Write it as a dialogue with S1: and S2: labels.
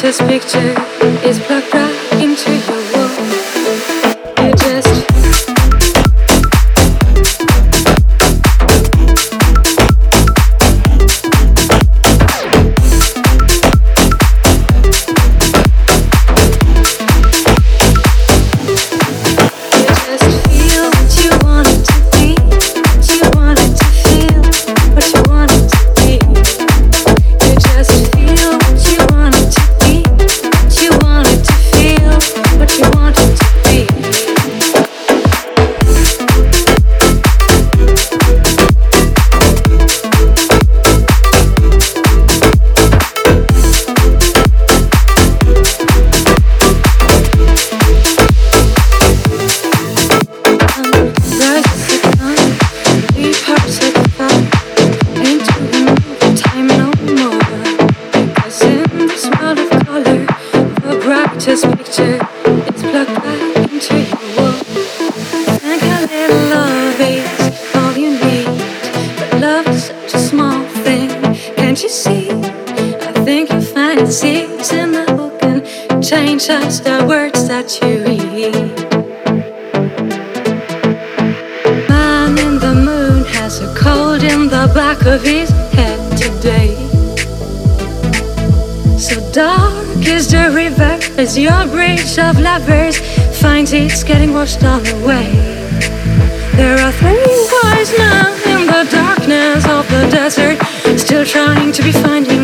S1: This picture is blocked out. Picture is plugged right into your wall. Think a little love is all you need. But love is such a small thing, can't you see? I think you find it in the book and change just the words that you read. Man in the moon has a cold in the back of his So dark is the river as your bridge of lovers finds it's getting washed all away. There are three wise men in the darkness of the desert, still trying to be finding